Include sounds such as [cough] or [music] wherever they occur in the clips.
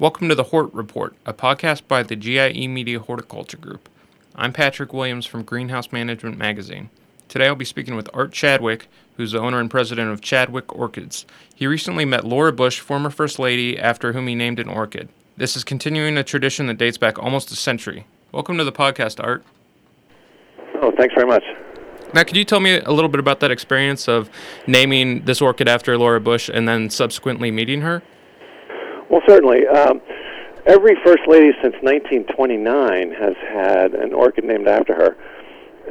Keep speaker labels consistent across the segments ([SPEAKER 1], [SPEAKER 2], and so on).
[SPEAKER 1] Welcome to the Hort Report, a podcast by the GIE Media Horticulture Group. I'm Patrick Williams from Greenhouse Management Magazine. Today I'll be speaking with Art Chadwick, who's the owner and president of Chadwick Orchids. He recently met Laura Bush, former First Lady, after whom he named an orchid. This is continuing a tradition that dates back almost a century. Welcome to the podcast, Art.
[SPEAKER 2] Oh, thanks very much.
[SPEAKER 1] Now, could you tell me a little bit about that experience of naming this orchid after Laura Bush and then subsequently meeting her?
[SPEAKER 2] Well, certainly. Um, every First Lady since 1929 has had an orchid named after her,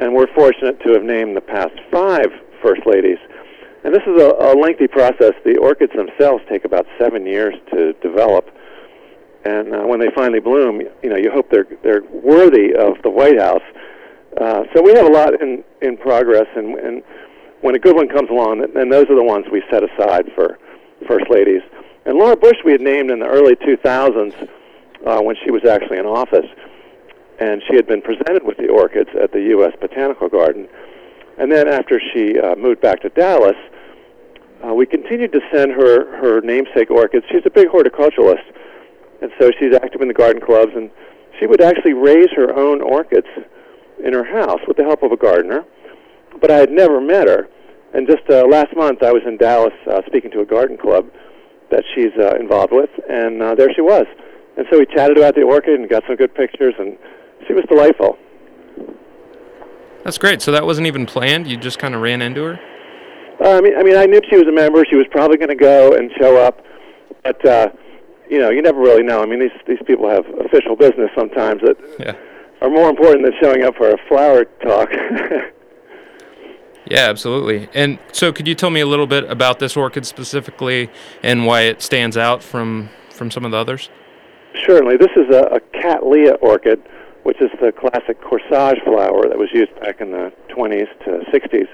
[SPEAKER 2] and we're fortunate to have named the past five First Ladies. And this is a, a lengthy process. The orchids themselves take about seven years to develop, and uh, when they finally bloom, you know, you hope they're they're worthy of the White House. Uh, so we have a lot in in progress, and, and when a good one comes along, then those are the ones we set aside for first ladies. And Laura Bush we had named in the early 2000s uh, when she was actually in office, and she had been presented with the orchids at the U.S. Botanical Garden. And then after she uh, moved back to Dallas, uh, we continued to send her her namesake orchids. She's a big horticulturalist, and so she's active in the garden clubs, and she would actually raise her own orchids in her house with the help of a gardener. But I had never met her. And just uh, last month, I was in Dallas uh, speaking to a garden club that she's uh, involved with, and uh, there she was. And so we chatted about the orchid and got some good pictures, and she was delightful.
[SPEAKER 1] That's great. So that wasn't even planned. You just kind of ran into her.
[SPEAKER 2] Uh, I mean, I mean, I knew she was a member. She was probably going to go and show up, but uh, you know, you never really know. I mean, these these people have official business sometimes that yeah. are more important than showing up for a flower talk. [laughs]
[SPEAKER 1] yeah, absolutely. And so, could you tell me a little bit about this orchid specifically and why it stands out from from some of the others?
[SPEAKER 2] Certainly. This is a, a Cattleya orchid which is the classic corsage flower that was used back in the 20s to 60s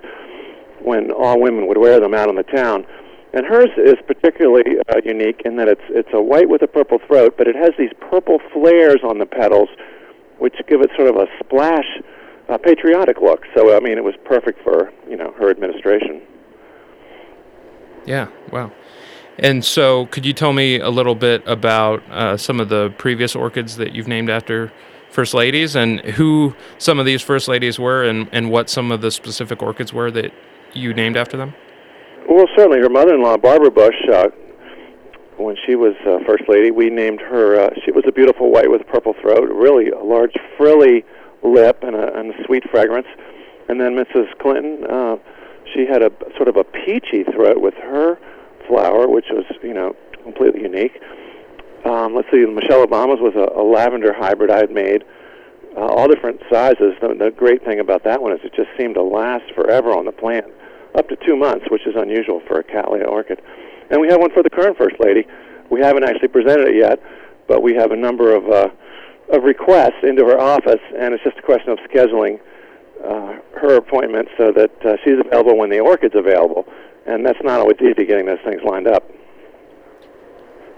[SPEAKER 2] when all women would wear them out on the town. And hers is particularly uh, unique in that it's it's a white with a purple throat, but it has these purple flares on the petals, which give it sort of a splash, uh, patriotic look. So I mean, it was perfect for you know her administration.
[SPEAKER 1] Yeah. Wow. And so, could you tell me a little bit about uh, some of the previous orchids that you've named after first ladies and who some of these first ladies were and, and what some of the specific orchids were that you named after them?
[SPEAKER 2] Well, certainly her mother-in-law, Barbara Bush, uh, when she was uh, first lady, we named her. Uh, she was a beautiful white with a purple throat, really a large frilly lip and a, and a sweet fragrance. And then Mrs. Clinton, uh, she had a sort of a peachy throat with her flower, which was you know completely unique. Um, let's see, Michelle Obama's was a, a lavender hybrid I had made, uh, all different sizes. The, the great thing about that one is it just seemed to last forever on the plant, up to two months, which is unusual for a Cattleya orchid. And we have one for the current First Lady. We haven't actually presented it yet, but we have a number of, uh, of requests into her office, and it's just a question of scheduling uh, her appointment so that uh, she's available when the orchid's available. And that's not always easy getting those things lined up.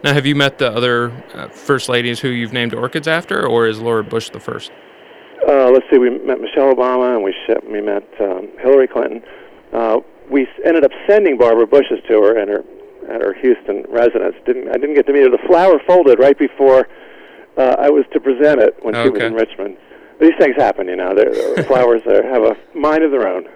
[SPEAKER 1] Now, have you met the other uh, first ladies who you've named orchids after, or is Laura Bush the first?
[SPEAKER 2] Uh, let's see. We met Michelle Obama, and we sh- we met um, Hillary Clinton. Uh, we ended up sending Barbara Bush's to her at her at her Houston residence. Didn't I didn't get to meet her. The flower folded right before uh, I was to present it when okay. she was in Richmond. These things happen, you know. They're, [laughs] flowers there have a mind of their own.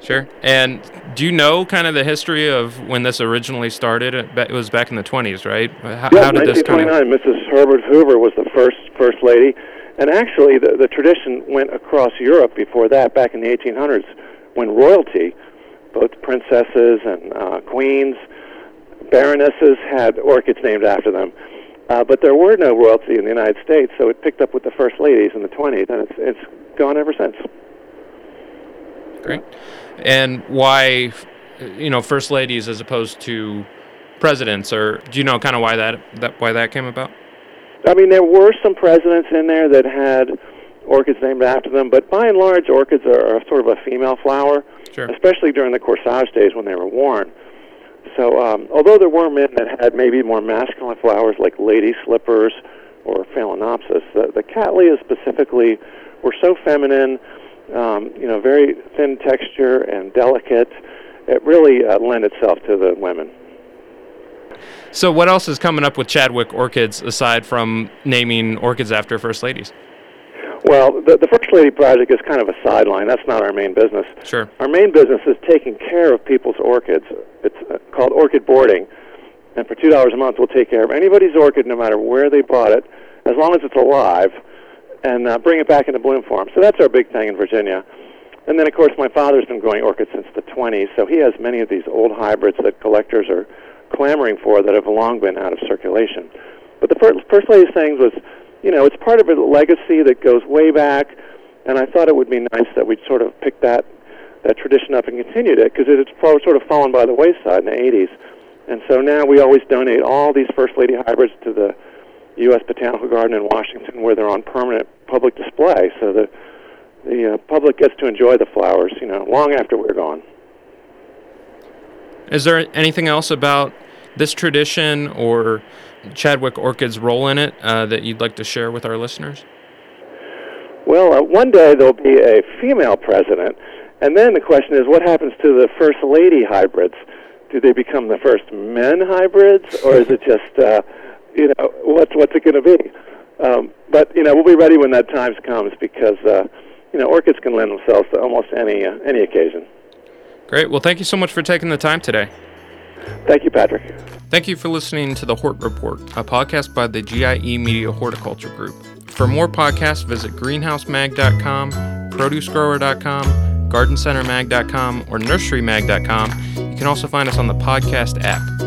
[SPEAKER 1] Sure. And do you know kind of the history of when this originally started? It was back in the 20s, right?
[SPEAKER 2] How, yeah, how did 1929, this kind of... Mrs. Herbert Hoover was the first first lady, and actually the the tradition went across Europe before that, back in the 1800s, when royalty, both princesses and uh, queens, baronesses had orchids named after them. Uh, but there were no royalty in the United States, so it picked up with the first ladies in the 20s, and it's it's gone ever since.
[SPEAKER 1] Great and why you know first ladies as opposed to presidents or do you know kind of why that, that why that came about
[SPEAKER 2] i mean there were some presidents in there that had orchids named after them but by and large orchids are, are sort of a female flower
[SPEAKER 1] sure.
[SPEAKER 2] especially during the corsage days when they were worn so um, although there were men that had maybe more masculine flowers like lady slippers or phalaenopsis the, the cattleyas specifically were so feminine um, you know, very thin texture and delicate. It really uh, lent itself to the women.
[SPEAKER 1] So, what else is coming up with Chadwick Orchids aside from naming orchids after first ladies?
[SPEAKER 2] Well, the, the First Lady Project is kind of a sideline. That's not our main business.
[SPEAKER 1] Sure.
[SPEAKER 2] Our main business is taking care of people's orchids. It's uh, called orchid boarding. And for $2 a month, we'll take care of anybody's orchid, no matter where they bought it, as long as it's alive, and uh, bring it back into bloom for them. So that's our big thing in Virginia. And then, of course, my father's been growing orchids since the 20s, so he has many of these old hybrids that collectors are clamoring for that have long been out of circulation. But the first, first lady's things was you know, it's part of a legacy that goes way back, and I thought it would be nice that we'd sort of pick that that tradition up and continued it because it had sort of fallen by the wayside in the 80s. And so now we always donate all these First Lady hybrids to the U.S. Botanical Garden in Washington where they're on permanent public display so that the uh, public gets to enjoy the flowers, you know, long after we're gone.
[SPEAKER 1] Is there anything else about this tradition or Chadwick Orchid's role in it uh, that you'd like to share with our listeners?
[SPEAKER 2] Well, uh, one day there'll be a female president, and then the question is what happens to the first lady hybrids? Do they become the first men hybrids, or is it just, uh, you know, what's what's it going to be? Um, but you know, we'll be ready when that time comes because uh, you know orchids can lend themselves to almost any uh, any occasion.
[SPEAKER 1] Great. Well, thank you so much for taking the time today.
[SPEAKER 2] Thank you, Patrick.
[SPEAKER 1] Thank you for listening to the Hort Report, a podcast by the GIE Media Horticulture Group. For more podcasts, visit greenhousemag.com, producegrower.com, gardencentermag.com, or nurserymag.com. You can also find us on the podcast app.